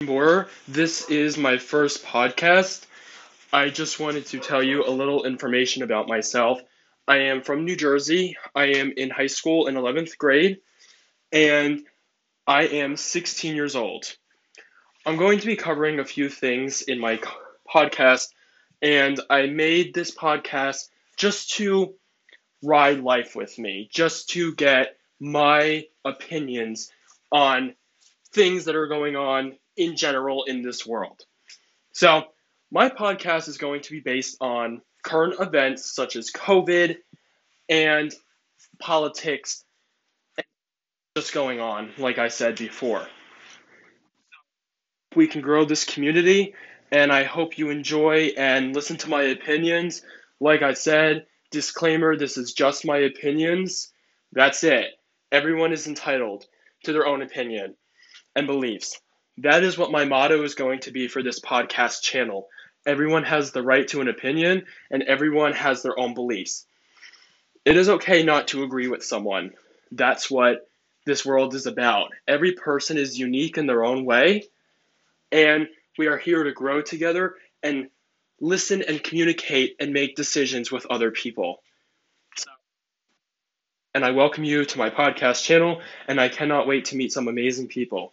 Moore. This is my first podcast. I just wanted to tell you a little information about myself. I am from New Jersey. I am in high school in 11th grade, and I am 16 years old. I'm going to be covering a few things in my podcast, and I made this podcast just to ride life with me, just to get my opinions on things that are going on in general in this world. So, my podcast is going to be based on current events such as COVID and politics just going on, like I said before. We can grow this community, and I hope you enjoy and listen to my opinions. Like I said, disclaimer this is just my opinions. That's it. Everyone is entitled to their own opinion and beliefs. That is what my motto is going to be for this podcast channel. Everyone has the right to an opinion, and everyone has their own beliefs. It is okay not to agree with someone. That's what this world is about. Every person is unique in their own way, and we are here to grow together and listen and communicate and make decisions with other people. And I welcome you to my podcast channel, and I cannot wait to meet some amazing people.